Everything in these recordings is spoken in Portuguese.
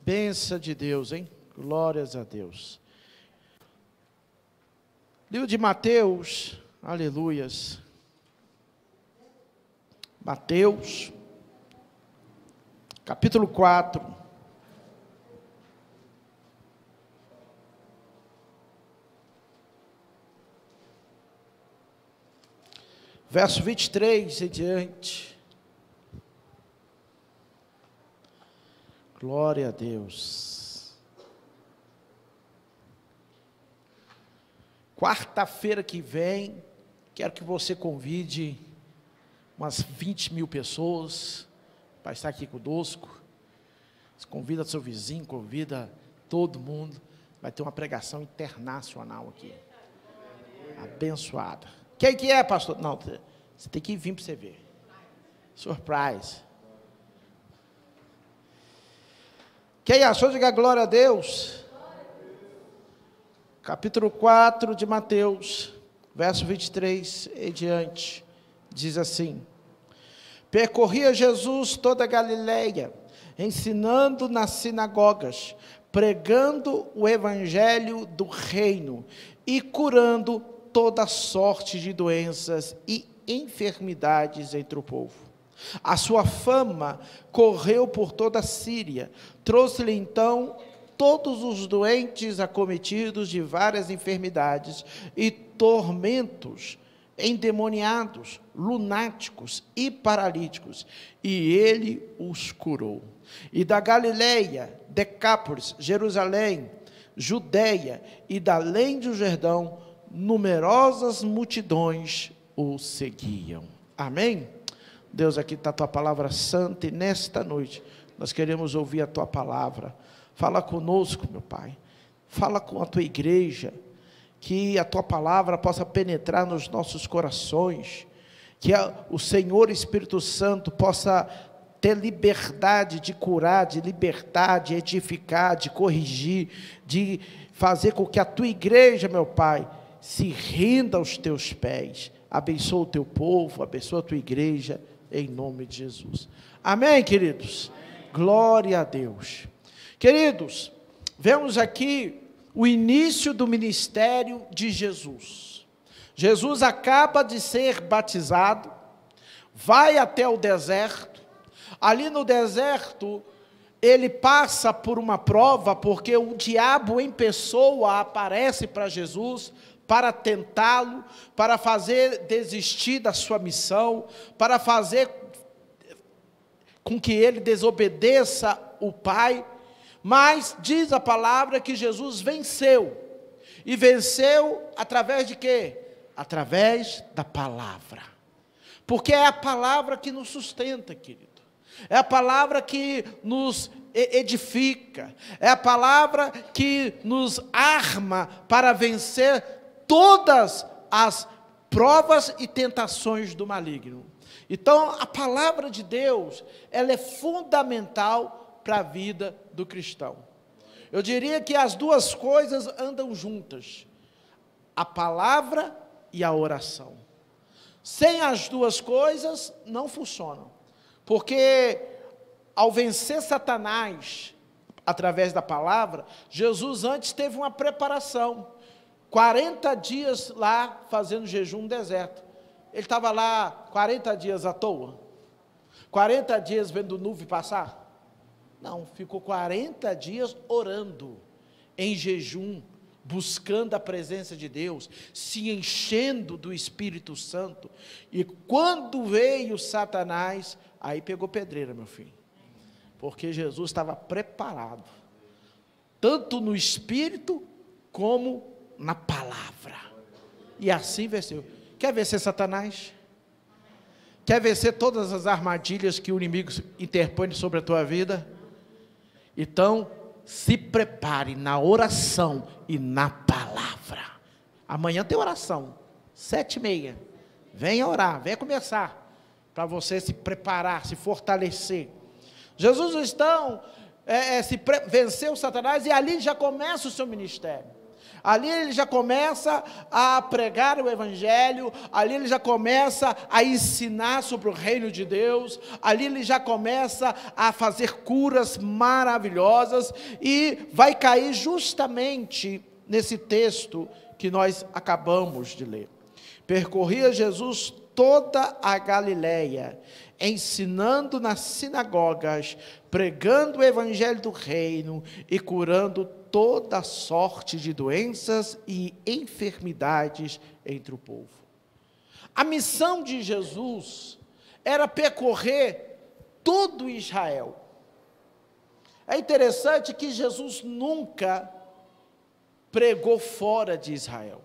Benção de Deus, hein? Glórias a Deus. Livro de Mateus, aleluias. Mateus, capítulo 4. Verso 23 e diante. Glória a Deus. Quarta-feira que vem, quero que você convide umas 20 mil pessoas para estar aqui conosco. Convida seu vizinho, convida todo mundo. Vai ter uma pregação internacional aqui. Abençoada. Quem que é, pastor? Não, você tem que vir para você ver. Surprise. Quem achou, diga glória a Deus. Capítulo 4 de Mateus, verso 23 e diante, diz assim: Percorria Jesus toda a Galileia, ensinando nas sinagogas, pregando o evangelho do reino e curando toda sorte de doenças e enfermidades entre o povo. A sua fama correu por toda a Síria. Trouxe-lhe então todos os doentes acometidos de várias enfermidades e tormentos, endemoniados, lunáticos e paralíticos, e ele os curou. E da Galileia, Decápolis, Jerusalém, Judéia e da além do Jordão, numerosas multidões o seguiam. Amém? Deus, aqui está a tua palavra santa e nesta noite nós queremos ouvir a tua palavra. Fala conosco, meu Pai. Fala com a tua igreja. Que a tua palavra possa penetrar nos nossos corações. Que a, o Senhor Espírito Santo possa ter liberdade de curar, de libertar, de edificar, de corrigir, de fazer com que a tua igreja, meu Pai, se renda aos teus pés. Abençoa o teu povo, abençoa a tua igreja, em nome de Jesus. Amém, queridos? Glória a Deus. Queridos, vemos aqui o início do ministério de Jesus. Jesus acaba de ser batizado, vai até o deserto, ali no deserto, ele passa por uma prova, porque o diabo em pessoa aparece para Jesus, para tentá-lo, para fazer desistir da sua missão, para fazer com que ele desobedeça o Pai, mas diz a palavra que Jesus venceu. E venceu através de quê? Através da palavra. Porque é a palavra que nos sustenta, querido. É a palavra que nos edifica, é a palavra que nos arma para vencer todas as provas e tentações do maligno. Então, a palavra de Deus, ela é fundamental para a vida do cristão. Eu diria que as duas coisas andam juntas: a palavra e a oração. Sem as duas coisas, não funcionam. Porque ao vencer Satanás através da palavra, Jesus antes teve uma preparação. 40 dias lá fazendo jejum no deserto. Ele estava lá 40 dias à toa? 40 dias vendo nuvem passar? Não, ficou 40 dias orando, em jejum, buscando a presença de Deus, se enchendo do Espírito Santo. E quando veio Satanás, aí pegou pedreira, meu filho. Porque Jesus estava preparado, tanto no espírito como na palavra. E assim venceu. Quer vencer Satanás? Quer vencer todas as armadilhas que o inimigo interpõe sobre a tua vida? Então, se prepare na oração e na palavra. Amanhã tem oração, sete e meia. Venha orar, venha começar, para você se preparar, se fortalecer. Jesus então é, é, se venceu Satanás e ali já começa o seu ministério. Ali ele já começa a pregar o Evangelho, ali ele já começa a ensinar sobre o reino de Deus, ali ele já começa a fazer curas maravilhosas e vai cair justamente nesse texto que nós acabamos de ler. Percorria Jesus toda a Galileia, ensinando nas sinagogas, pregando o evangelho do reino e curando toda sorte de doenças e enfermidades entre o povo. A missão de Jesus era percorrer todo Israel. É interessante que Jesus nunca pregou fora de Israel.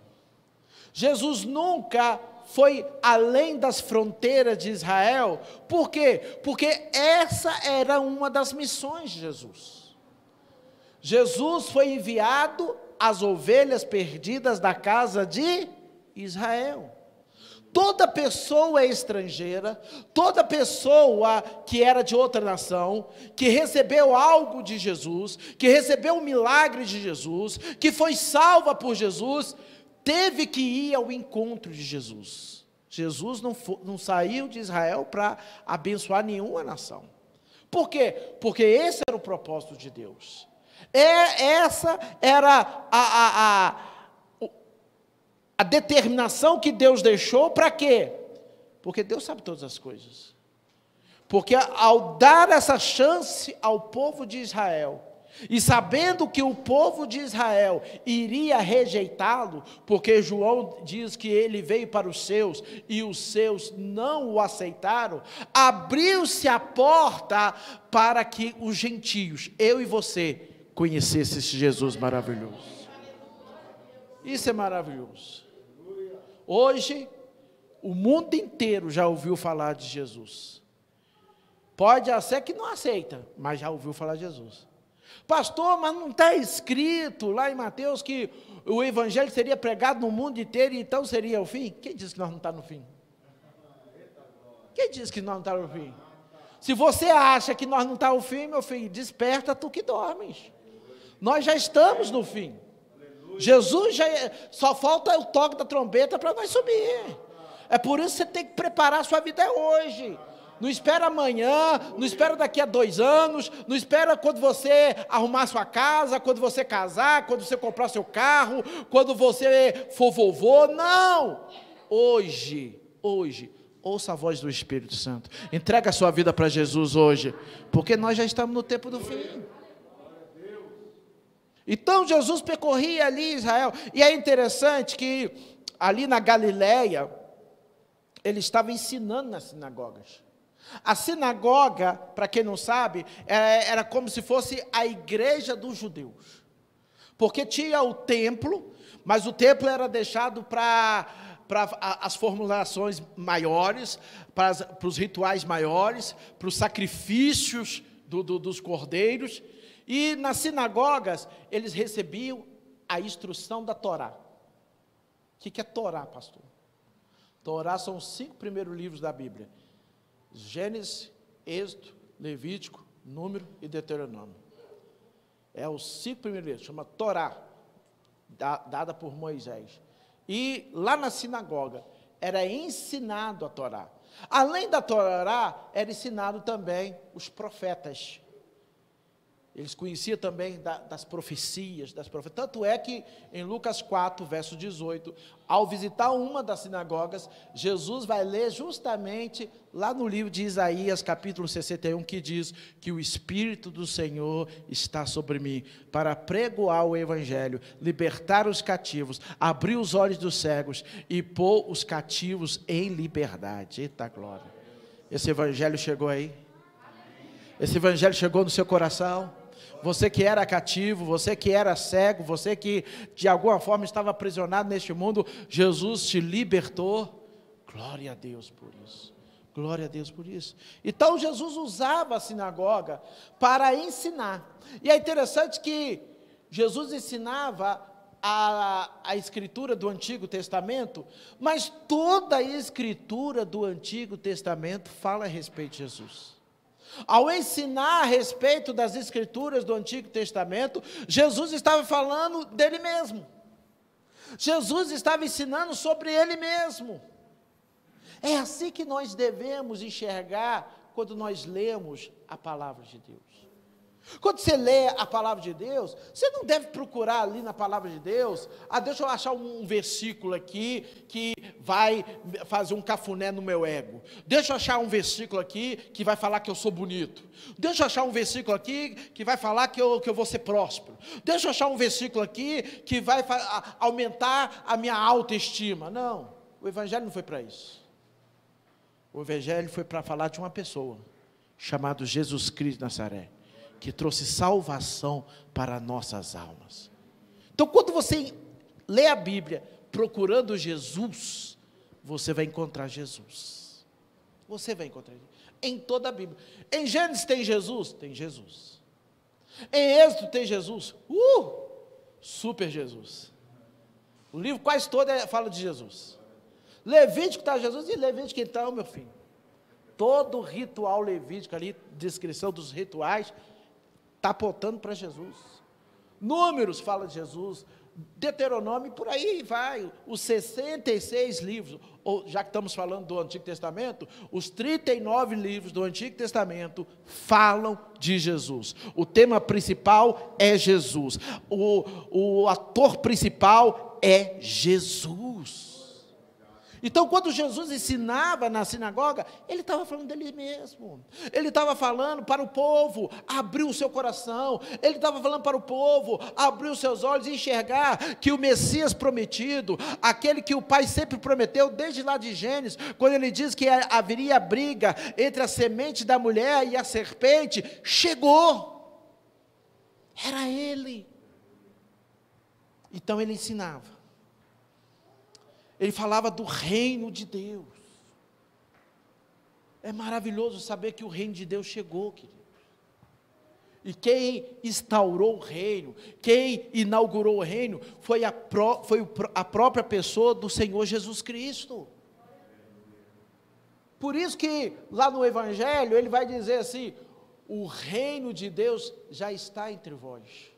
Jesus nunca foi além das fronteiras de Israel. Por quê? Porque essa era uma das missões de Jesus. Jesus foi enviado às ovelhas perdidas da casa de Israel. Toda pessoa estrangeira, toda pessoa que era de outra nação, que recebeu algo de Jesus, que recebeu um milagre de Jesus, que foi salva por Jesus, teve que ir ao encontro de Jesus. Jesus não, não saiu de Israel para abençoar nenhuma nação. Por quê? Porque esse era o propósito de Deus. É, essa era a, a, a, a determinação que Deus deixou para quê? Porque Deus sabe todas as coisas. Porque ao dar essa chance ao povo de Israel, e sabendo que o povo de Israel iria rejeitá-lo, porque João diz que ele veio para os seus e os seus não o aceitaram, abriu-se a porta para que os gentios, eu e você, conhecesse esse Jesus maravilhoso. Isso é maravilhoso. Hoje, o mundo inteiro já ouviu falar de Jesus. Pode ser que não aceita, mas já ouviu falar de Jesus. Pastor, mas não está escrito lá em Mateus que o evangelho seria pregado no mundo inteiro e então seria o fim? Quem disse que nós não estamos tá no fim? Quem disse que nós não estamos tá no fim? Se você acha que nós não estamos tá no fim, meu filho, desperta tu que dormes. Nós já estamos no fim. Jesus já é, só falta o toque da trombeta para nós subir. É por isso que você tem que preparar a sua vida hoje. Não espera amanhã, não espera daqui a dois anos, não espera quando você arrumar sua casa, quando você casar, quando você comprar seu carro, quando você for vovô. Não! Hoje, hoje, ouça a voz do Espírito Santo. Entrega a sua vida para Jesus hoje, porque nós já estamos no tempo do fim. Então Jesus percorria ali Israel, e é interessante que ali na Galileia, ele estava ensinando nas sinagogas. A sinagoga, para quem não sabe, é, era como se fosse a igreja dos judeus. Porque tinha o templo, mas o templo era deixado para para as formulações maiores, para, para, os rituais maiores, para os sacrifícios do, do, dos cordeiros. E nas sinagogas, eles recebiam a instrução da Torá. O que é Torá, pastor? Torá são os cinco primeiros livros da Bíblia. Gênesis, Êxodo, Levítico, Número e Deuteronômio. É os cinco primeiros livros, chama Torá, dada por Moisés. E lá na sinagoga era ensinado a Torá. Além da Torá, era ensinado também os profetas. Eles conheciam também da, das profecias, das profecias. Tanto é que em Lucas 4, verso 18, ao visitar uma das sinagogas, Jesus vai ler justamente lá no livro de Isaías, capítulo 61, que diz que o Espírito do Senhor está sobre mim para pregoar o Evangelho, libertar os cativos, abrir os olhos dos cegos e pôr os cativos em liberdade. Eita glória! Esse Evangelho chegou aí? Esse Evangelho chegou no seu coração? Você que era cativo, você que era cego, você que de alguma forma estava aprisionado neste mundo, Jesus te libertou. Glória a Deus por isso. Glória a Deus por isso. Então Jesus usava a sinagoga para ensinar. E é interessante que Jesus ensinava a, a escritura do Antigo Testamento, mas toda a escritura do Antigo Testamento fala a respeito de Jesus. Ao ensinar a respeito das escrituras do Antigo Testamento, Jesus estava falando dele mesmo. Jesus estava ensinando sobre ele mesmo. É assim que nós devemos enxergar quando nós lemos a palavra de Deus. Quando você lê a palavra de Deus, você não deve procurar ali na palavra de Deus, ah, deixa eu achar um, versículo aqui que vai fazer um cafuné no meu ego. Deixa eu achar um versículo aqui que vai falar que eu sou bonito. Deixa eu achar um versículo aqui que vai falar que eu, que eu vou ser próspero. Deixa eu achar um versículo aqui que vai aumentar a minha autoestima. Não, o Evangelho não foi para isso. O Evangelho foi para falar de uma pessoa, chamado Jesus Cristo de Nazaré que trouxe salvação para nossas almas. Então, quando você lê a Bíblia procurando Jesus, você vai encontrar Jesus. Você vai encontrar Jesus. Em toda a Bíblia. Em Gênesis tem Jesus? Tem Jesus. Em Êxodo tem Jesus? Uh! Super Jesus. O livro quase todo é, fala de Jesus. Levítico está Jesus e Levítico então, meu filho. Todo ritual levítico ali, descrição dos rituais, está apontando para Jesus. Números fala de Jesus, Deuteronômio, por aí vai, os 66 livros, ou já que estamos falando do Antigo Testamento, os 39 livros do Antigo Testamento falam de Jesus. O tema principal é Jesus, o, o ator principal é Jesus. Então, quando Jesus ensinava na sinagoga, ele estava falando dele mesmo. Ele estava falando para o povo abrir o seu coração. Ele estava falando para o povo abrir os seus olhos e enxergar que o Messias prometido, aquele que o Pai sempre prometeu desde lá de Gênesis, quando ele diz que haveria briga entre a semente da mulher e a serpente, chegou. Era ele. Então ele ensinava. Ele falava do reino de Deus. É maravilhoso saber que o reino de Deus chegou, querido. E quem instaurou o reino, quem inaugurou o reino, foi a, pró, foi a própria pessoa do Senhor Jesus Cristo. Por isso que lá no Evangelho ele vai dizer assim: o reino de Deus já está entre vós.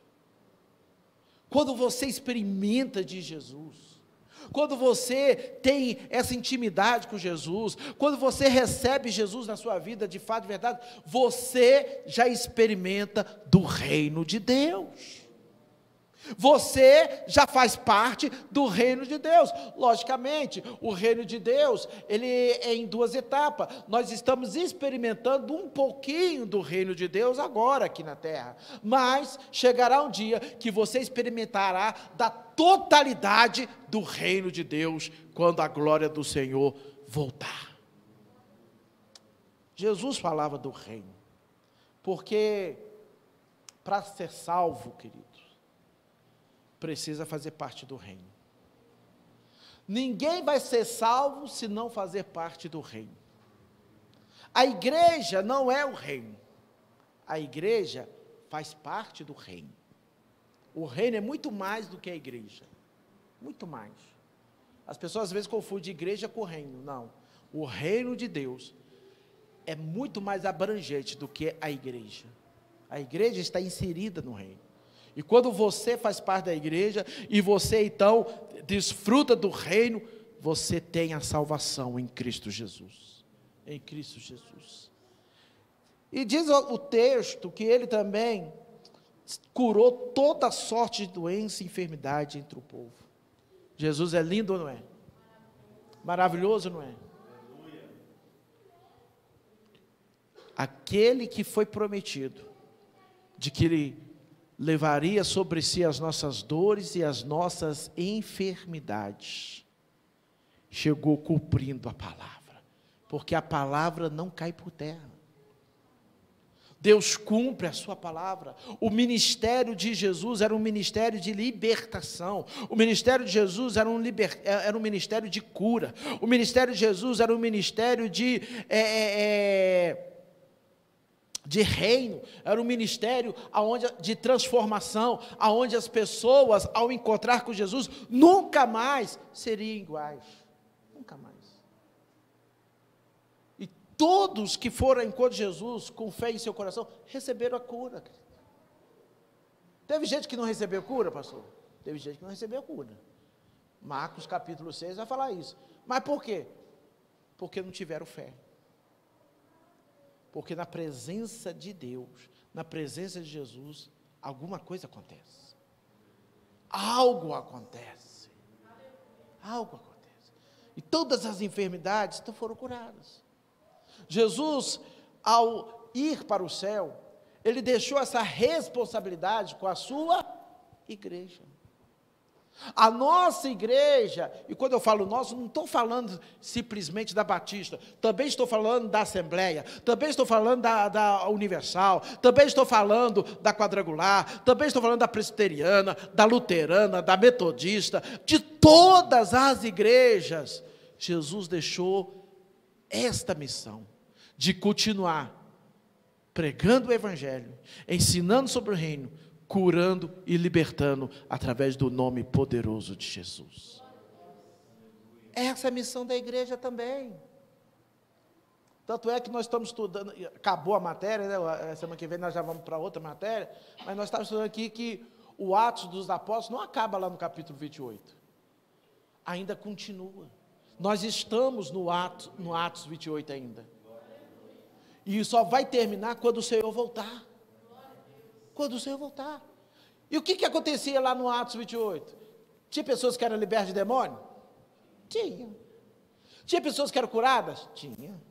Quando você experimenta de Jesus, quando você tem essa intimidade com Jesus, quando você recebe Jesus na sua vida, de fato e verdade, você já experimenta do reino de Deus. Você já faz parte do reino de Deus. Logicamente, o reino de Deus, ele é em duas etapas. Nós estamos experimentando um pouquinho do reino de Deus agora aqui na terra. Mas chegará um dia que você experimentará da totalidade do reino de Deus quando a glória do Senhor voltar. Jesus falava do reino. Porque para ser salvo, querido, precisa fazer parte do reino. Ninguém vai ser salvo se não fazer parte do reino. A igreja não é o reino. A igreja faz parte do reino. O reino é muito mais do que a igreja. Muito mais. As pessoas às vezes confundem igreja com reino. Não. O reino de Deus é muito mais abrangente do que a igreja. A igreja está inserida no reino. E quando você faz parte da igreja e você então desfruta do reino, você tem a salvação em Cristo Jesus. Em Cristo Jesus. E diz o texto que ele também curou toda sorte de doença e enfermidade entre o povo. Jesus é lindo não é? Maravilhoso, não é? Aquele que foi prometido de que ele levaria sobre si as nossas dores e as nossas enfermidades. Chegou cumprindo a palavra, porque a palavra não cai por terra. Deus cumpre a sua palavra. O ministério de Jesus era um ministério de libertação. O ministério de Jesus era um, liber, era um ministério de cura. O ministério de Jesus era um ministério de é, é, é de reino, era um ministério aonde, de transformação, aonde as pessoas, ao encontrar com Jesus, nunca mais seriam iguais. Nunca mais. E todos que foram ao encontro de Jesus, com fé em seu coração, receberam a cura. Teve gente que não recebeu cura, pastor? Teve gente que não recebeu cura. Marcos capítulo 6 vai falar isso. Mas por quê? Porque não tiveram fé. Porque na presença de Deus, na presença de Jesus, alguma coisa acontece. Algo acontece. Algo acontece. E todas as enfermidades foram curadas. Jesus, ao ir para o céu, ele deixou essa responsabilidade com a sua igreja. A nossa igreja, e quando eu falo nosso, não estou falando simplesmente da Batista, também estou falando da Assembleia, também estou falando da, da Universal, também estou falando da Quadrangular, também estou falando da Presbiteriana, da Luterana, da Metodista, de todas as igrejas. Jesus deixou esta missão de continuar pregando o Evangelho, ensinando sobre o reino, curando e libertando através do nome poderoso de Jesus. Essa é a missão da igreja também. Tanto é que nós estamos estudando, acabou a matéria, né? semana que vem nós já vamos para outra matéria, mas nós estamos estudando aqui que o Atos dos Apóstolos não acaba lá no capítulo 28. Ainda continua. Nós estamos no Atos, no Atos 28 ainda. E só vai terminar quando o Senhor voltar quando o Senhor voltar. E o que, que acontecia lá no Atos 28? Tinha pessoas que eram libertas de demônio? Tinha. Tinha pessoas que eram curadas? Tinha.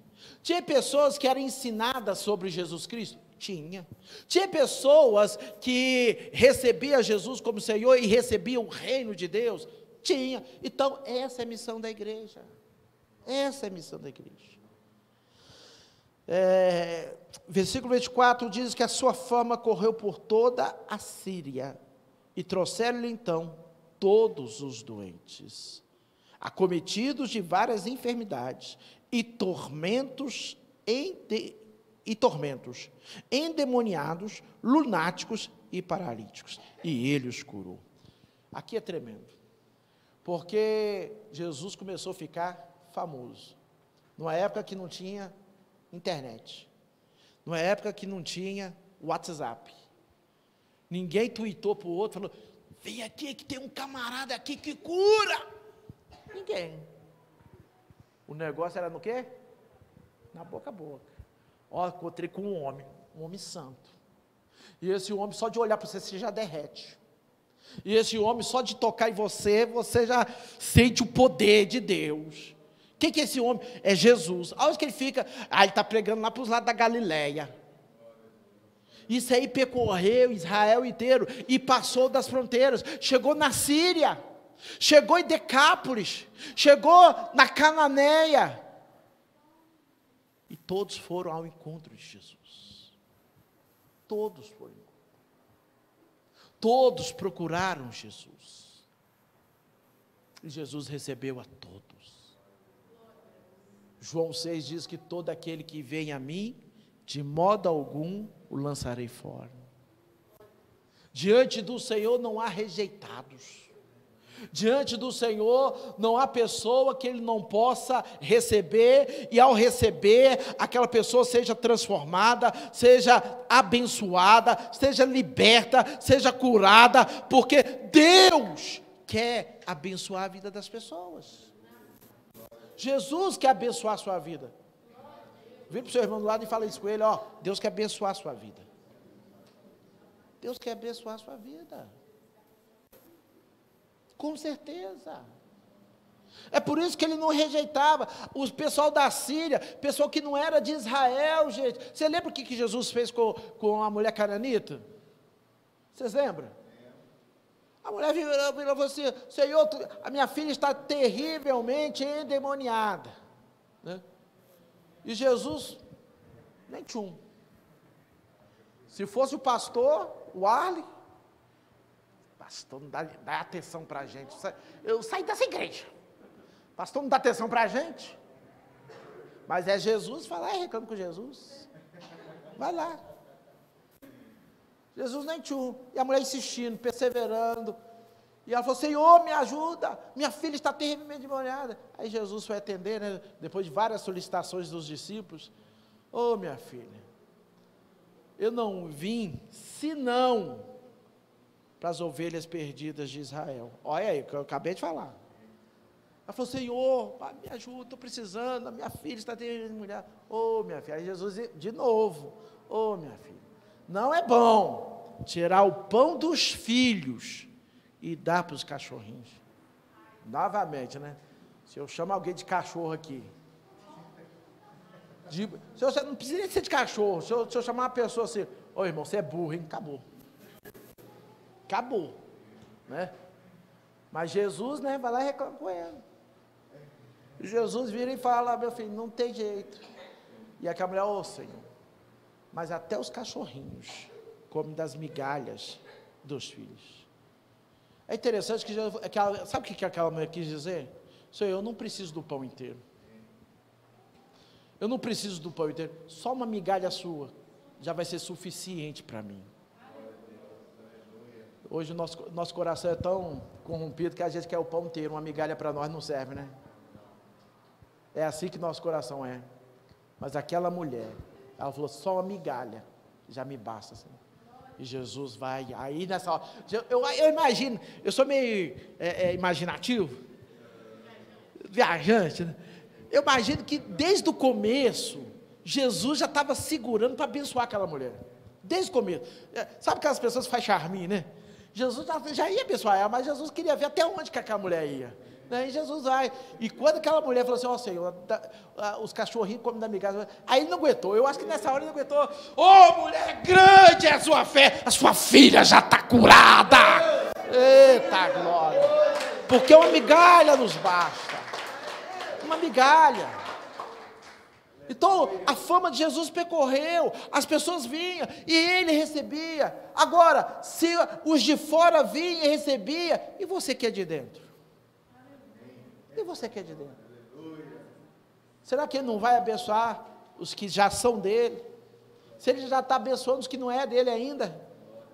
Tinha pessoas que eram ensinadas sobre Jesus Cristo? Tinha. Tinha pessoas que recebiam Jesus como Senhor e recebiam o reino de Deus? Tinha. Então, essa é a missão da igreja. Essa é a missão da igreja. É, versículo 24 diz que a sua fama correu por toda a Síria e trouxeram-lhe então todos os doentes, acometidos de várias enfermidades e tormentos, ende, e tormentos, endemoniados, lunáticos e paralíticos, e ele os curou. Aqui é tremendo, porque Jesus começou a ficar famoso, numa época que não tinha internet. Numa época que não tinha WhatsApp. Ninguém tweetou para o outro, falou, vem aqui que tem um camarada aqui que cura. Ninguém. O negócio era no quê? Na boca a boca. Ó, encontrei com um homem, um homem santo. E esse homem, só de olhar para você, você já derrete. E esse homem, só de tocar em você, você já sente o poder de Deus. Quem que é esse homem? É Jesus. Aonde que ele fica? Ah, ele está pregando lá para os lados da Galileia. Isso aí percorreu Israel inteiro e passou das fronteiras. Chegou na Síria, chegou em Decápolis, chegou na Cananeia. E todos foram ao encontro de Jesus. Todos foram. Todos procuraram Jesus. E Jesus recebeu a todos. João 6 diz que todo aquele que vem a mim, de modo algum o lançarei fora. Diante do Senhor não há rejeitados. Diante do Senhor não há pessoa que ele não possa receber, e ao receber, aquela pessoa seja transformada, seja abençoada, seja liberta, seja curada, porque Deus quer abençoar a vida das pessoas. Jesus quer abençoar a sua vida. Vira para o seu irmão do lado e fala isso com ele, ó, Deus quer abençoar a sua vida. Deus quer abençoar a sua vida. Com certeza. É por isso que ele não rejeitava. O pessoal da Síria, pessoal que não era de Israel, gente. Você lembra o que, que Jesus fez com, com a mulher cananita? Vocês lembram? A mulher virou falou assim: Senhor, a minha filha está terrivelmente endemoniada. Né? E Jesus, nem tchum. Se fosse o pastor, o Arley, pastor não dá, dá atenção para a gente. Eu saí dessa igreja. Pastor não dá atenção para a gente. Mas é Jesus, lá e reclama com Jesus. Vai lá. Jesus nem tchum. E a mulher insistindo, perseverando. E ela falou: Senhor, me ajuda, minha filha está terrivelmente demoniada. Aí Jesus foi atender, né, depois de várias solicitações dos discípulos: Ô oh, minha filha, eu não vim senão para as ovelhas perdidas de Israel. Olha aí, o que eu acabei de falar. Ela falou, Senhor, me ajuda, estou precisando, a minha filha está tendo mulher. Ô, oh, minha filha, aí Jesus, de novo, ô, oh, minha filha, não é bom tirar o pão dos filhos e dar para os cachorrinhos. Novamente, né? Se eu chamo alguém de cachorro aqui, de, se você não precisa ser de cachorro, se eu, se eu chamar uma pessoa assim, ô irmão, você é burro, hein? Acabou. Acabou. Né? Mas Jesus, né, vai lá e reclama com ele. Jesus vira e fala, meu filho, não tem jeito. E aquela mulher, ô Senhor, mas até os cachorrinhos comem das migalhas dos filhos. É interessante que, Jesus, aquela, sabe o que aquela mulher quis dizer? Senhor, eu não preciso do pão inteiro. Eu não preciso do pão inteiro. Só uma migalha sua já vai ser suficiente para mim. Hoje o nosso, nosso coração é tão corrompido que a gente quer o pão inteiro, uma migalha para nós não serve, né? É assim que nosso coração é. Mas aquela mulher, ela falou, só uma migalha, já me basta. Assim. E Jesus vai, aí nessa hora, eu, eu, eu imagino, eu sou meio é, é, imaginativo, viajante, né? Eu imagino que desde o começo, Jesus já estava segurando para abençoar aquela mulher. Desde o começo. É, sabe aquelas pessoas que fazem charminho, né? Jesus já, ia abençoar ela, mas Jesus queria ver até onde que aquela mulher ia. Aí Jesus vai. E quando aquela mulher falou assim, ó oh, Senhor, os cachorrinhos comem da migalha. Aí ele não aguentou. Eu acho que nessa hora ele não aguentou. Ô oh, mulher, grande é a sua fé. A sua filha já está curada. Eita glória. Porque uma migalha nos basta. Uma migalha. Então a fama de Jesus percorreu, as pessoas vinham e ele recebia. Agora, se os de fora vinham e recebia, e você que é de dentro? E você que é de dentro? Será que ele não vai abençoar os que já são dele? Se ele já está abençoando os que não é dele ainda,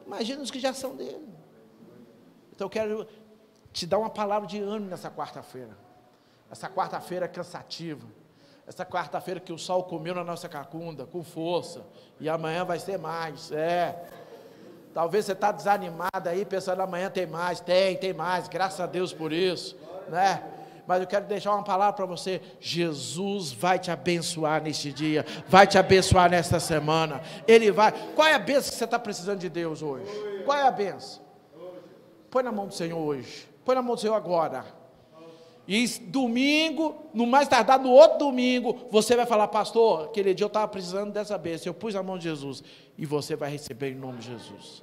imagina os que já são dele. Então eu quero te dar uma palavra de ânimo nessa quarta-feira. Essa quarta-feira cansativa essa quarta-feira que o sol comeu na nossa cacunda, com força, e amanhã vai ser mais, é. Talvez você está desanimado aí, pensando amanhã tem mais, tem, tem mais, graças a Deus por isso, né? Mas eu quero deixar uma palavra para você: Jesus vai te abençoar neste dia, vai te abençoar nesta semana. Ele vai. Qual é a benção que você está precisando de Deus hoje? Qual é a benção? Põe na mão do Senhor hoje. Põe na mão do Senhor agora. E domingo, no mais tardar, no outro domingo, você vai falar, pastor, aquele dia eu estava precisando dessa bênção, eu pus a mão de Jesus, e você vai receber em nome de Jesus.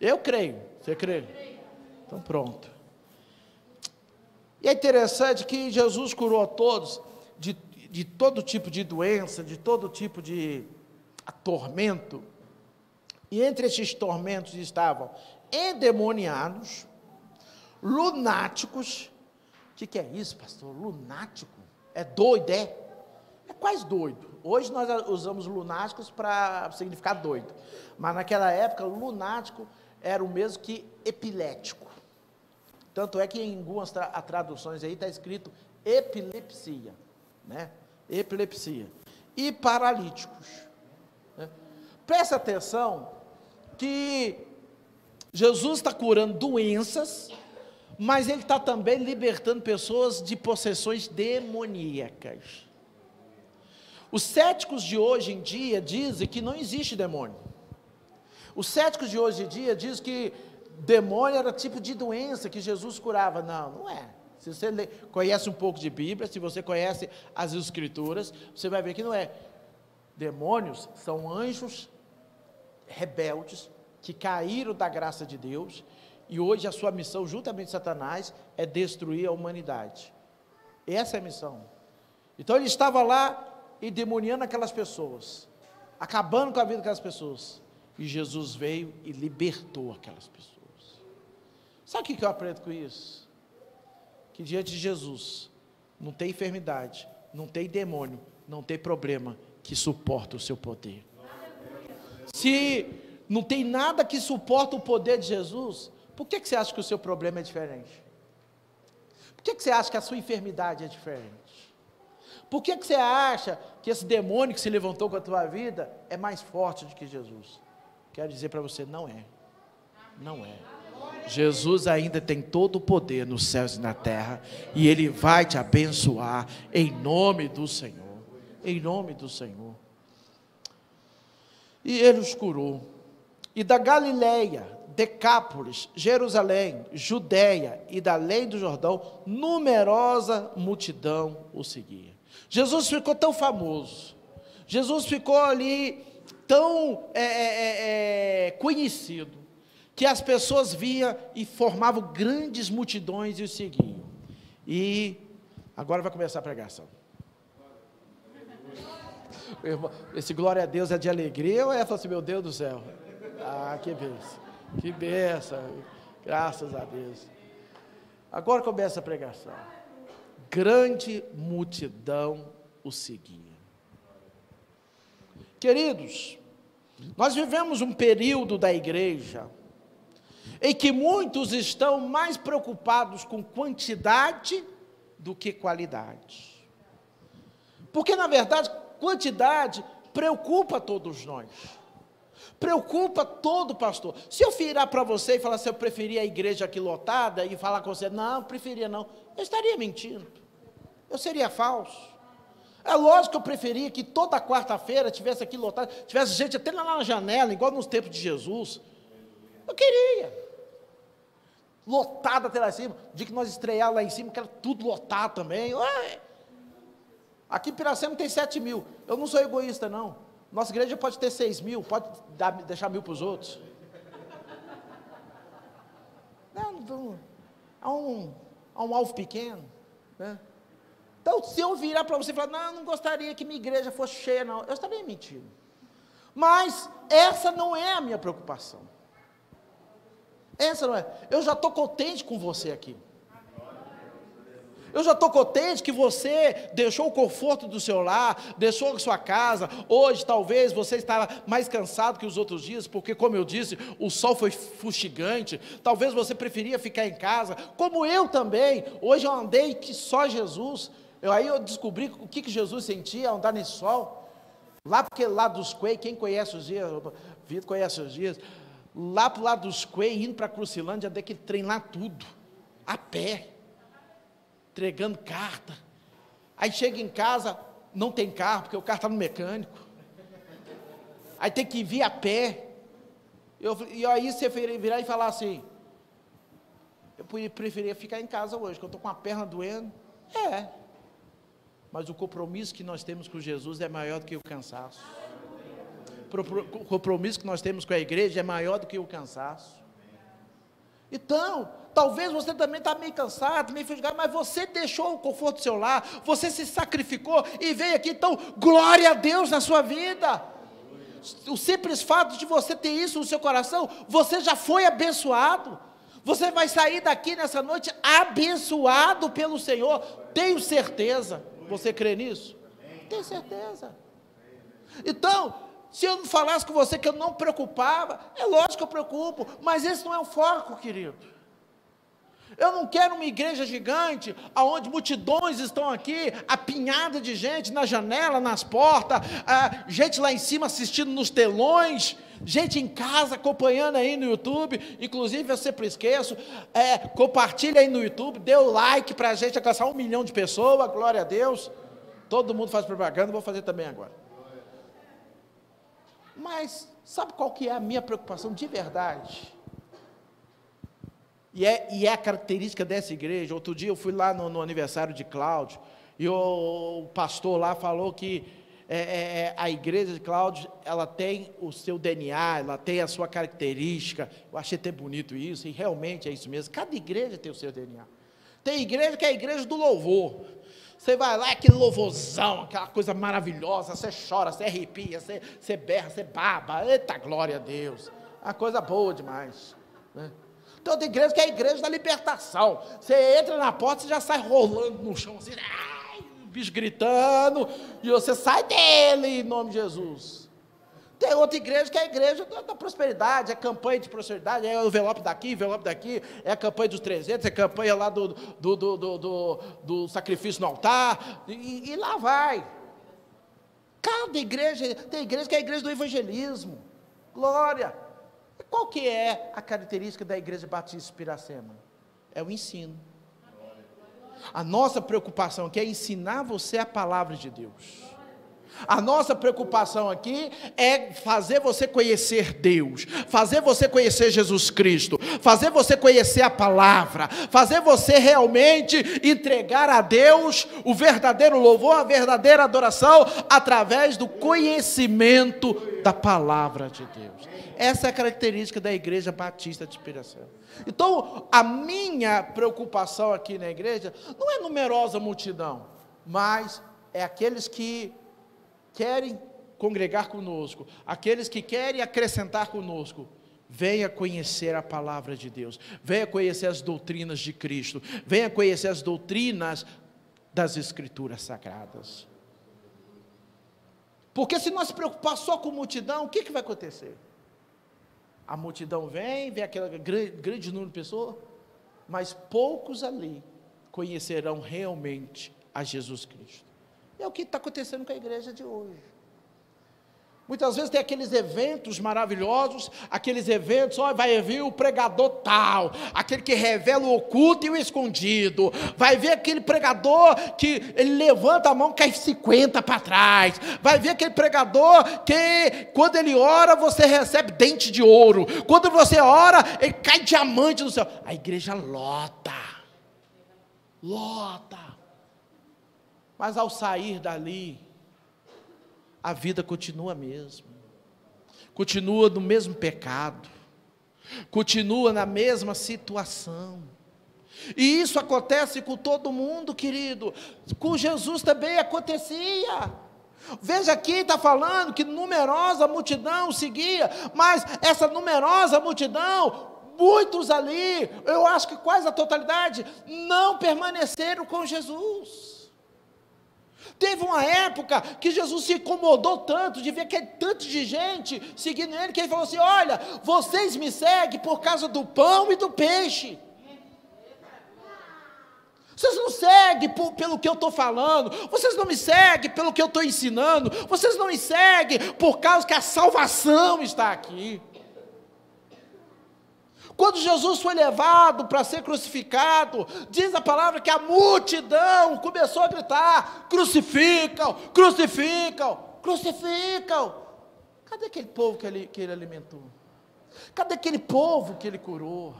Eu creio, você crê? Então pronto. E é interessante que Jesus curou a todos de, de todo tipo de doença, de todo tipo de tormento. E entre esses tormentos estavam endemoniados, lunáticos, o que, que é isso, pastor? Lunático? É doido, é? É quase doido. Hoje nós usamos lunáticos para significar doido. Mas naquela época, lunático era o mesmo que epilético. Tanto é que em algumas tra traduções aí está escrito epilepsia. Né? Epilepsia. E paralíticos. Né? Presta atenção que Jesus está curando doenças mas ele está também libertando pessoas de possessões demoníacas. Os céticos de hoje em dia dizem que não existe demônio. Os céticos de hoje em dia dizem que demônio era tipo de doença que Jesus curava. Não, não é. Se você conhece um pouco de Bíblia, se você conhece as Escrituras, você vai ver que não é. Demônios são anjos rebeldes que caíram da graça de Deus e hoje a sua missão, juntamente Satanás, é destruir a humanidade. Essa é a missão. Então ele estava lá endemoniando aquelas pessoas, acabando com a vida daquelas pessoas. E Jesus veio e libertou aquelas pessoas. Sabe o que eu aprendo com isso? Que diante de Jesus não tem enfermidade, não tem demônio, não tem problema que suporta o seu poder. Se não tem nada que suporta o poder de Jesus, por que, que você acha que o seu problema é diferente? Por que, que você acha que a sua enfermidade é diferente? Por que, que você acha que esse demônio que se levantou com a tua vida é mais forte do que Jesus? Quero dizer para você, não é. Não é. Jesus ainda tem todo o poder nos céus e na terra, e Ele vai te abençoar em nome do Senhor. Em nome do Senhor. E Ele os curou. E da Galileia, Decápolis, Jerusalém, Judéia e da além do Jordão, numerosa multidão o seguia. Jesus ficou tão famoso, Jesus ficou ali tão é, é, é, é conhecido, que as pessoas viam e formavam grandes multidões e o seguiam. E agora vai começar a pregação. Esse glória a Deus é de alegria ou é assim, meu Deus do céu? Ah, que bênção, que bênção, graças a Deus. Agora começa a pregação. Grande multidão o seguia. Queridos, nós vivemos um período da igreja em que muitos estão mais preocupados com quantidade do que qualidade. Porque, na verdade, quantidade preocupa todos nós. Preocupa todo pastor. Se eu virar para você e falar se eu preferia a igreja aqui lotada e falar com você, não, preferia não, eu estaria mentindo. Eu seria falso. É lógico que eu preferia que toda quarta-feira tivesse aqui lotado, tivesse gente até lá na janela, igual nos tempos de Jesus. Eu queria lotado até lá em cima. O dia que nós estrear lá em cima, quero tudo lotado também. Ué. Aqui em Piracema tem 7 mil. Eu não sou egoísta, não. Nossa igreja pode ter 6 mil, pode dar, deixar mil para os outros. Não, não, há, um, há um alvo pequeno. Né? Então, se eu virar para você e falar, não, não gostaria que minha igreja fosse cheia, não, eu estaria mentindo. Mas essa não é a minha preocupação. Essa não é. Eu já estou contente com você aqui. Eu já estou contente que você deixou o conforto do seu lar, deixou a sua casa. Hoje, talvez, você estava mais cansado que os outros dias, porque, como eu disse, o sol foi fustigante. Talvez você preferia ficar em casa, como eu também. Hoje eu andei que só Jesus. Eu, aí eu descobri o que, que Jesus sentia andar nesse sol. Lá, porque lá dos Quei, quem conhece os dias, Vitor conhece os dias, lá para o lado dos Quei, indo para Crucilândia, daquele trem lá tudo, a pé, entregando carta. Aí chega em casa, não tem carro, porque o carro está no mecânico. Aí tem que vir a pé. Eu, e aí você virar e falar assim, eu preferia ficar em casa hoje, que eu estou com a perna doendo. É. Mas o compromisso que nós temos com Jesus é maior do que o cansaço o compromisso que nós temos com a igreja é maior do que o cansaço. Então, talvez você também está meio cansado, meio fugado, mas você deixou o conforto do seu lar, você se sacrificou e veio aqui, então, glória a Deus na sua vida. O simples fato de você ter isso no seu coração, você já foi abençoado. Você vai sair daqui nessa noite abençoado pelo Senhor, tenho certeza. Você crê nisso? Tenho certeza. Então, se eu não falasse com você que eu não preocupava, é lógico que eu preocupo, mas esse não é o foco, querido. Eu não quero uma igreja gigante, aonde multidões estão aqui, apinhada de gente na janela, nas portas, gente lá em cima assistindo nos telões, gente em casa acompanhando aí no YouTube. Inclusive, eu sempre esqueço, é, compartilha aí no YouTube, dê o like para a gente alcançar um milhão de pessoas, glória a Deus. Todo mundo faz propaganda, vou fazer também agora. Mas sabe qual que é a minha preocupação de verdade? E é, e é a característica dessa igreja. Outro dia eu fui lá no, no aniversário de Cláudio, e o, o pastor lá falou que é, é, é a igreja de Cláudio, ela tem o seu DNA, ela tem a sua característica. Eu achei até bonito isso, e realmente é isso mesmo. Cada igreja tem o seu DNA. Tem igreja que é a igreja do louvor. Você vai lá, aquele louvorzão, aquela coisa maravilhosa, você chora, você arrepia, você, você berra, você baba. Eita glória a Deus. Uma coisa boa demais. Né? Então tem igreja que é a igreja da libertação. Você entra na porta, você já sai rolando no chão assim, ai, o bicho gritando, e você sai dele em nome de Jesus. Tem outra igreja que é a igreja da, da, prosperidade, é campanha de prosperidade, é o envelope daqui, envelope daqui, é a campanha dos 300, é a campanha lá do, do, do, do, do sacrifício no altar, e, e, lá vai. Cada igreja, tem igreja que é a igreja do evangelismo, glória. Qual que é a característica da Igreja Batista Piracema? É o ensino. A nossa preocupação aqui é ensinar você a palavra de Deus. A nossa preocupação aqui é fazer você conhecer Deus, fazer você conhecer Jesus Cristo, fazer você conhecer a palavra, fazer você realmente entregar a Deus o verdadeiro louvor, a verdadeira adoração através do conhecimento da palavra de Deus. Essa é a característica da igreja batista de inspiração. Então, a minha preocupação aqui na igreja não é numerosa multidão, mas é aqueles que querem congregar conosco, aqueles que querem acrescentar conosco, venha conhecer a palavra de Deus, venha conhecer as doutrinas de Cristo, venha conhecer as doutrinas das Escrituras Sagradas. Porque se nós preocupar só com multidão, o que, que vai acontecer? A multidão vem, vem aquele grande, grande número de pessoas, mas poucos ali conhecerão realmente a Jesus Cristo. É o que está acontecendo com a igreja de hoje. Muitas vezes tem aqueles eventos maravilhosos, aqueles eventos, ó, vai vir o pregador tal, aquele que revela o oculto e o escondido, vai ver aquele pregador que ele levanta a mão, cai 50 para trás, vai ver aquele pregador que quando ele ora você recebe dente de ouro, quando você ora ele cai diamante no céu. A igreja lota, lota. Mas ao sair dali, a vida continua a mesma, continua no mesmo pecado, continua na mesma situação. E isso acontece com todo mundo, querido. Com Jesus também acontecia. Veja aqui, está falando que numerosa multidão seguia, mas essa numerosa multidão, muitos ali, eu acho que quase a totalidade, não permaneceram com Jesus. Teve uma época que Jesus se incomodou tanto de ver aquele tanto de gente seguindo ele, que ele falou assim: Olha, vocês me seguem por causa do pão e do peixe. Vocês não seguem por, pelo que eu estou falando, vocês não me seguem pelo que eu estou ensinando, vocês não me seguem por causa que a salvação está aqui. Quando Jesus foi levado para ser crucificado, diz a palavra que a multidão começou a gritar: crucificam, crucificam, crucificam. Cadê aquele povo que ele, que ele alimentou? Cadê aquele povo que ele curou?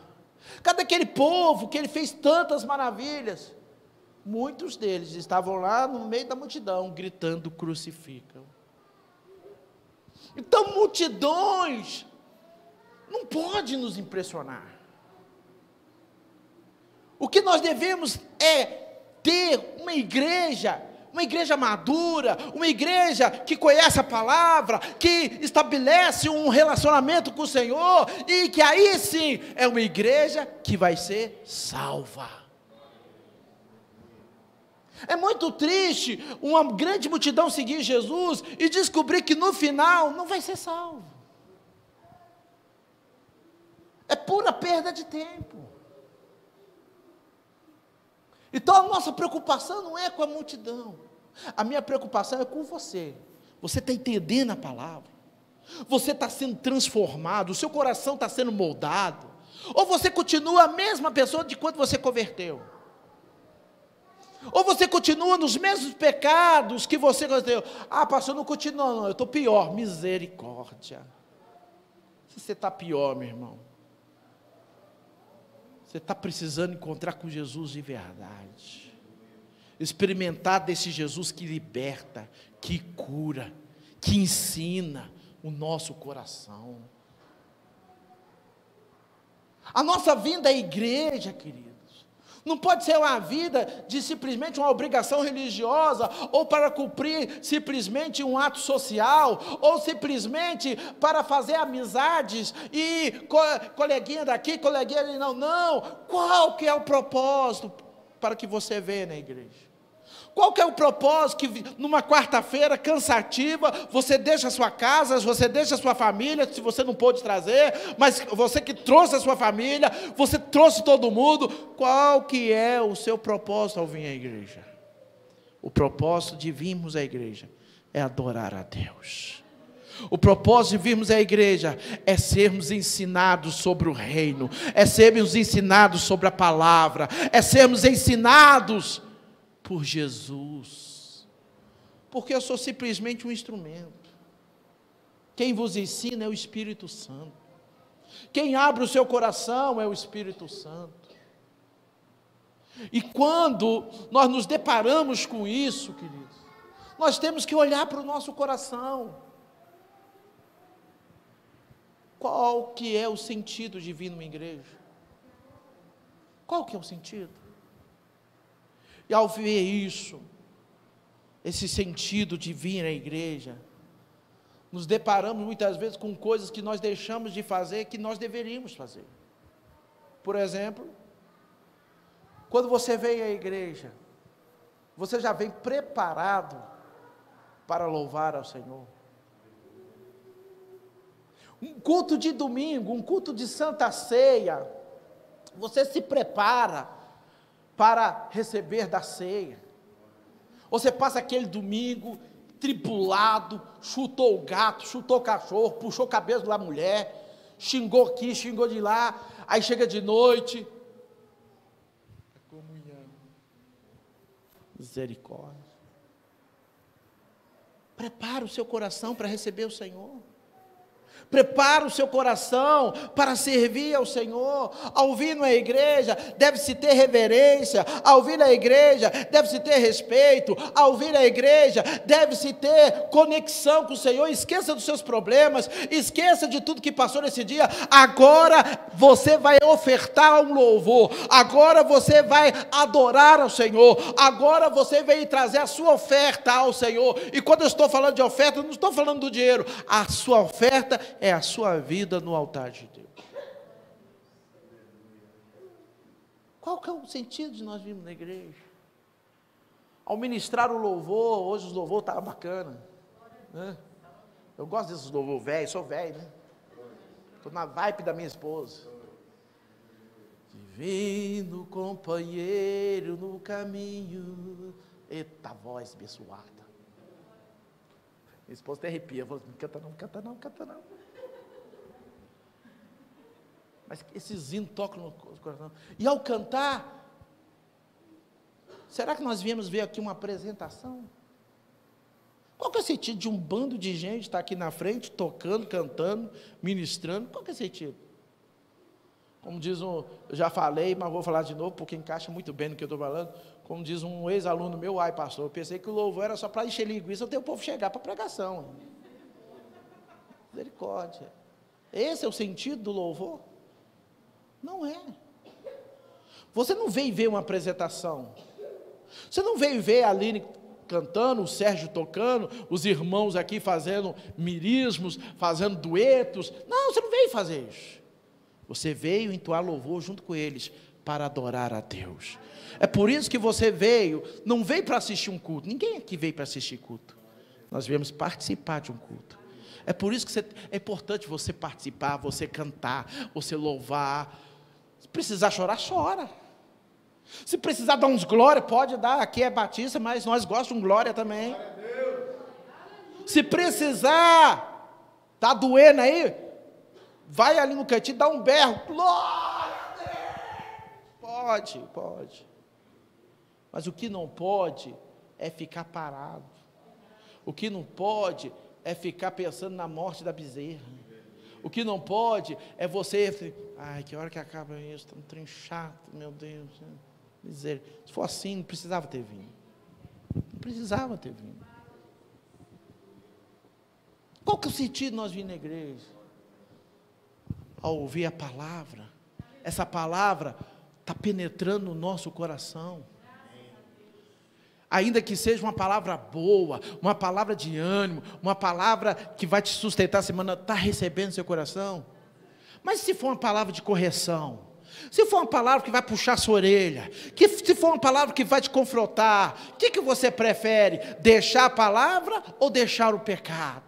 Cadê aquele povo que ele fez tantas maravilhas? Muitos deles estavam lá no meio da multidão, gritando: crucificam. Então, multidões não pode nos impressionar. O que nós devemos é ter uma igreja, uma igreja madura, uma igreja que conhece a palavra, que estabelece um relacionamento com o Senhor, e que aí sim é uma igreja que vai ser salva. É muito triste uma grande multidão seguir Jesus e descobrir que no final não vai ser salvo. É pura perda de tempo. Então a nossa preocupação não é com a multidão. A minha preocupação é com você. Você está entendendo a palavra. Você está sendo transformado. O seu coração está sendo moldado. Ou você continua a mesma pessoa de quando você converteu. Ou você continua nos mesmos pecados que você converteu. Ah, pastor, não continua, não. Eu estou pior. Misericórdia. Se você está pior, meu irmão. Você está precisando encontrar com Jesus de verdade. Experimentar desse Jesus que liberta, que cura, que ensina o nosso coração. A nossa vinda à igreja, querido não pode ser uma vida de simplesmente uma obrigação religiosa, ou para cumprir simplesmente um ato social, ou simplesmente para fazer amizades e co coleguinha daqui, coleguinha ali. Não, não. Qual que é o propósito para que você venha na igreja? Qual que é o propósito que numa quarta-feira cansativa, você deixa a sua casa, você deixa a sua família, se você não pôde trazer, mas você que trouxe a sua família, você trouxe todo mundo, qual que é o seu propósito ao vir à igreja? O propósito de virmos à igreja é adorar a Deus. O propósito de virmos à igreja é sermos ensinados sobre o reino, é sermos ensinados sobre a palavra, é sermos ensinados por Jesus. Porque eu sou simplesmente um instrumento. Quem vos ensina é o Espírito Santo. Quem abre o seu coração é o Espírito Santo. E quando nós nos deparamos com isso, queridos, nós temos que olhar para o nosso coração. Qual que é o sentido numa igreja? Qual que é o sentido? E ao ver isso, esse sentido de vir à igreja, nos deparamos muitas vezes com coisas que nós deixamos de fazer que nós deveríamos fazer. Por exemplo, quando você vem à igreja, você já vem preparado para louvar ao Senhor. Um culto de domingo, um culto de santa ceia, você se prepara para receber da ceia. Você passa aquele domingo tribulado, chutou o gato, chutou o cachorro, puxou o cabelo da mulher, xingou aqui, xingou de lá, aí chega de noite. A comunhão. Misericórdia. Prepara o seu coração para receber o Senhor. Prepara o seu coração para servir ao Senhor. Ao vir na igreja, deve-se ter reverência. Ao vir na igreja, deve-se ter respeito. Ao vir na igreja, deve-se ter conexão com o Senhor. Esqueça dos seus problemas, esqueça de tudo que passou nesse dia. Agora você vai ofertar um louvor. Agora você vai adorar ao Senhor. Agora você vai trazer a sua oferta ao Senhor. E quando eu estou falando de oferta, não estou falando do dinheiro. A sua oferta é a sua vida no altar de Deus. Qual que é o sentido de nós virmos na igreja? Ao ministrar o louvor, hoje os louvor tá bacana. Né? Eu gosto desses louvor velho, sou velho, né? Estou na vibe da minha esposa. Divino companheiro no caminho. Eita voz abençoada. Minha esposa até arrepia. Falou, não canta não, canta não, canta não. Mas esses hinos tocam no coração. E ao cantar, será que nós viemos ver aqui uma apresentação? Qual que é o sentido de um bando de gente estar aqui na frente, tocando, cantando, ministrando? Qual que é o sentido? Como diz um, eu já falei, mas vou falar de novo, porque encaixa muito bem no que eu estou falando. Como diz um ex-aluno meu, ai pastor, eu pensei que o louvor era só para encher linguiça até o povo chegar para a pregação. Misericórdia. Esse é o sentido do louvor? Não é. Você não veio ver uma apresentação. Você não veio ver a Aline cantando, o Sérgio tocando, os irmãos aqui fazendo mirismos, fazendo duetos. Não, você não veio fazer isso. Você veio entoar louvor junto com eles para adorar a Deus. É por isso que você veio, não veio para assistir um culto. Ninguém aqui veio para assistir culto. Nós viemos participar de um culto. É por isso que você, é importante você participar, você cantar, você louvar, se precisar chorar, chora. Se precisar dar uns glória, pode dar. Aqui é batista, mas nós gostamos de glória também. Se precisar, tá doendo aí, vai ali no cantinho, dá um berro. Glória a Deus. Pode, pode. Mas o que não pode é ficar parado. O que não pode é ficar pensando na morte da bezerra. O que não pode é você, ai, que hora que acaba isso, está um trem chato, meu Deus. Dizer, se for assim, não precisava ter vindo. Não precisava ter vindo. Qual que é o sentido nós vir na igreja? Ao ouvir a palavra, essa palavra está penetrando no nosso coração ainda que seja uma palavra boa, uma palavra de ânimo, uma palavra que vai te sustentar a semana, está recebendo seu coração? Mas se for uma palavra de correção, se for uma palavra que vai puxar sua orelha, que se for uma palavra que vai te confrontar, o que, que você prefere? Deixar a palavra ou deixar o pecado?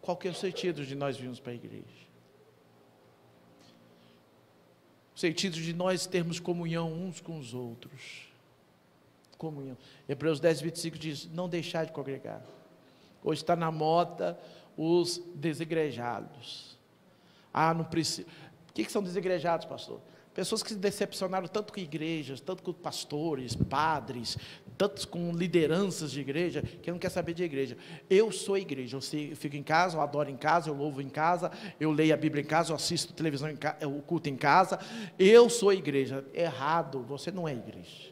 Qual que é o sentido de nós virmos para a igreja? O sentido de nós termos comunhão uns com os outros comunhão. Hebreus 10, 25 diz: Não deixar de congregar. Hoje está na moda os desigrejados. Ah, não precisa. O que, que são desigrejados, pastor? Pessoas que se decepcionaram tanto com igrejas, tanto com pastores, padres, tantos com lideranças de igreja, que não quer saber de igreja. Eu sou igreja, eu, fico em casa, eu adoro em casa, eu louvo em casa, eu leio a Bíblia em casa, eu assisto televisão em o culto em casa. Eu sou igreja. Errado, você não é igreja.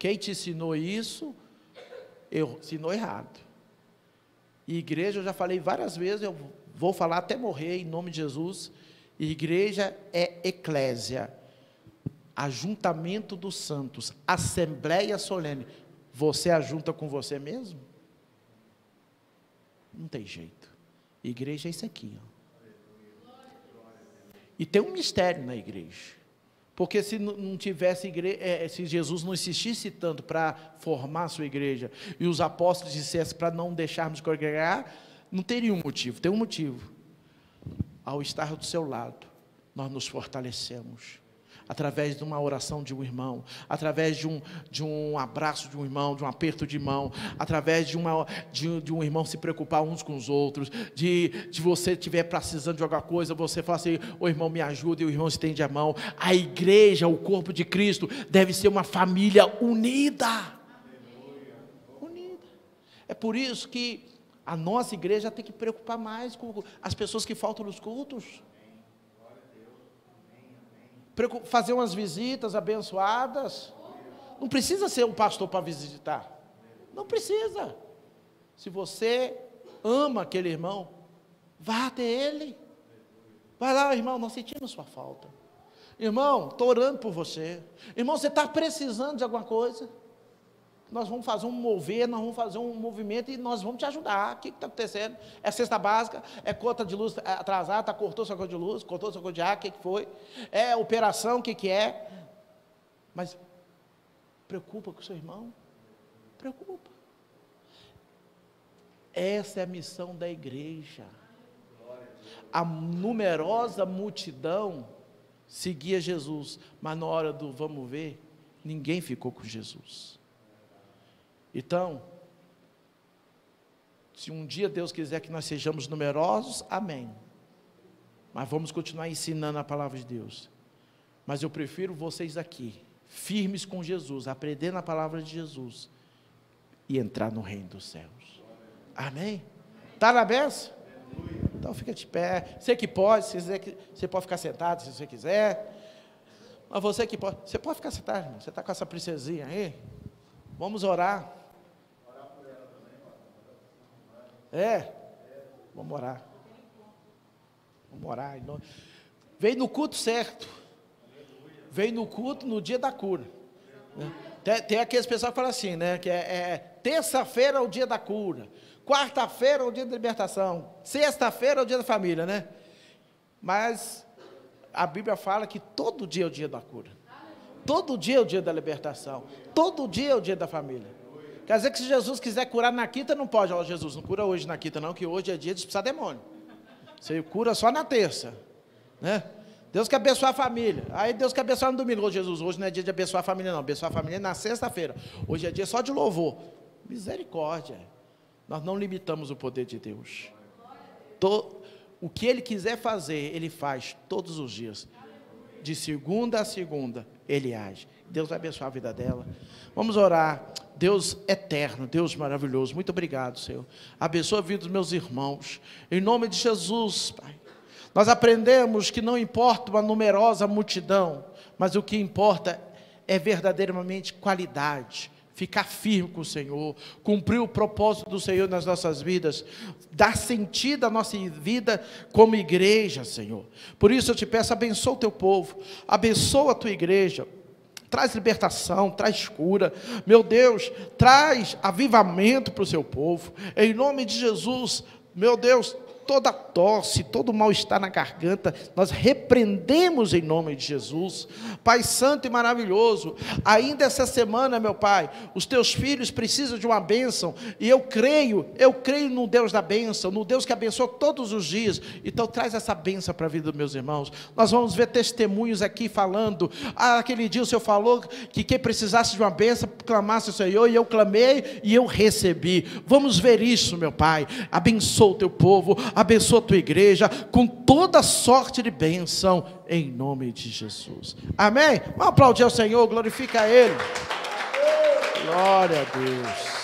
Quem te ensinou isso, eu ensinou errado. Igreja, eu já falei várias vezes, eu vou falar até morrer em nome de Jesus. Igreja é eclésia ajuntamento dos santos, assembleia solene, você ajunta com você mesmo? Não tem jeito. Igreja é isso aqui. Ó. E tem um mistério na igreja. Porque se não tivesse igreja, é, se Jesus não insistisse tanto para formar sua igreja, e os apóstolos dissessem para não deixarmos congregar, não teria um motivo. Tem um motivo. Ao estar do seu lado, nós nos fortalecemos através de uma oração de um irmão, através de um, de um abraço de um irmão, de um aperto de mão, através de, uma, de, de um irmão se preocupar uns com os outros, de, de você estiver precisando de alguma coisa, você fala assim, o irmão me ajuda e o irmão estende a mão. A igreja, o corpo de Cristo, deve ser uma família unida. Unida. É por isso que a nossa igreja tem que preocupar mais com as pessoas que faltam nos cultos fazer umas visitas abençoadas. Não precisa ser um pastor para visitar. Não precisa. Se você ama aquele irmão, vá até ele. Vai lá, irmão, nós sentimos sua falta. Irmão, estou orando por você. Irmão, você está precisando de alguma coisa? Nós vamos fazer um mover, nós vamos fazer um movimento e nós vamos te ajudar. O que está acontecendo? É cesta básica, é conta de luz atrasada, tá, cortou sua conta de luz, cortou sua conta de água, o que, que foi? É operação, o que, que é? Mas preocupa com o seu irmão? Preocupa. Essa é a missão da igreja. A numerosa multidão seguia Jesus, mas na hora do vamos ver, ninguém ficou com Jesus. Então, se um dia Deus quiser que nós sejamos numerosos, amém. Mas vamos continuar ensinando a palavra de Deus. Mas eu prefiro vocês aqui, firmes com Jesus, aprendendo a palavra de Jesus e entrar no reino dos céus. Amém? Está na benção? Então fica de pé. Você que pode, se quiser, você pode ficar sentado se você quiser. Mas você que pode, você pode ficar sentado, irmão. Você está com essa princesinha aí? Vamos orar. É. Vamos orar. Vamos orar. Vem no culto certo. Vem no culto no dia da cura. Né? Tem, tem aqueles pessoal que falam assim, né? Que é, é terça-feira é o dia da cura. Quarta-feira é o dia da libertação. Sexta-feira é o dia da família, né? Mas a Bíblia fala que todo dia é o dia da cura. Todo dia é o dia da libertação. Todo dia é o dia da família. Quer dizer que se Jesus quiser curar na quinta, não pode. Ó, Jesus, não cura hoje na quinta, não, que hoje é dia de expulsar demônio. Você cura só na terça. Né? Deus quer abençoar a família. Aí Deus quer abençoar no domingo. Ô, Jesus, hoje não é dia de abençoar a família, não. Abençoar a família é na sexta-feira. Hoje é dia só de louvor. Misericórdia. Nós não limitamos o poder de Deus. o que Ele quiser fazer, Ele faz todos os dias. De segunda a segunda, Ele age. Deus vai abençoar a vida dela. Vamos orar. Deus eterno, Deus maravilhoso, muito obrigado, Senhor. Abençoa a vida dos meus irmãos. Em nome de Jesus, Pai. Nós aprendemos que não importa uma numerosa multidão, mas o que importa é verdadeiramente qualidade. Ficar firme com o Senhor, cumprir o propósito do Senhor nas nossas vidas, dar sentido à nossa vida como igreja, Senhor. Por isso eu te peço, abençoa o teu povo, abençoa a tua igreja, traz libertação, traz cura. Meu Deus, traz avivamento para o seu povo. Em nome de Jesus, meu Deus, toda tosse, todo mal-estar na garganta, nós repreendemos em nome de Jesus. Pai Santo e maravilhoso, ainda essa semana, meu Pai, os teus filhos precisam de uma bênção, e eu creio, eu creio no Deus da bênção, no Deus que abençoa todos os dias. Então traz essa bênção para a vida dos meus irmãos. Nós vamos ver testemunhos aqui falando. Ah, aquele dia o Senhor falou que quem precisasse de uma bênção, clamasse o Senhor, e eu clamei e eu recebi. Vamos ver isso, meu Pai. Abençoa o teu povo, abençoa a tua igreja, com toda sorte de bênção, em nome de Jesus. Amém? Vamos aplaudir ao Senhor, glorifica a Ele. Glória a Deus.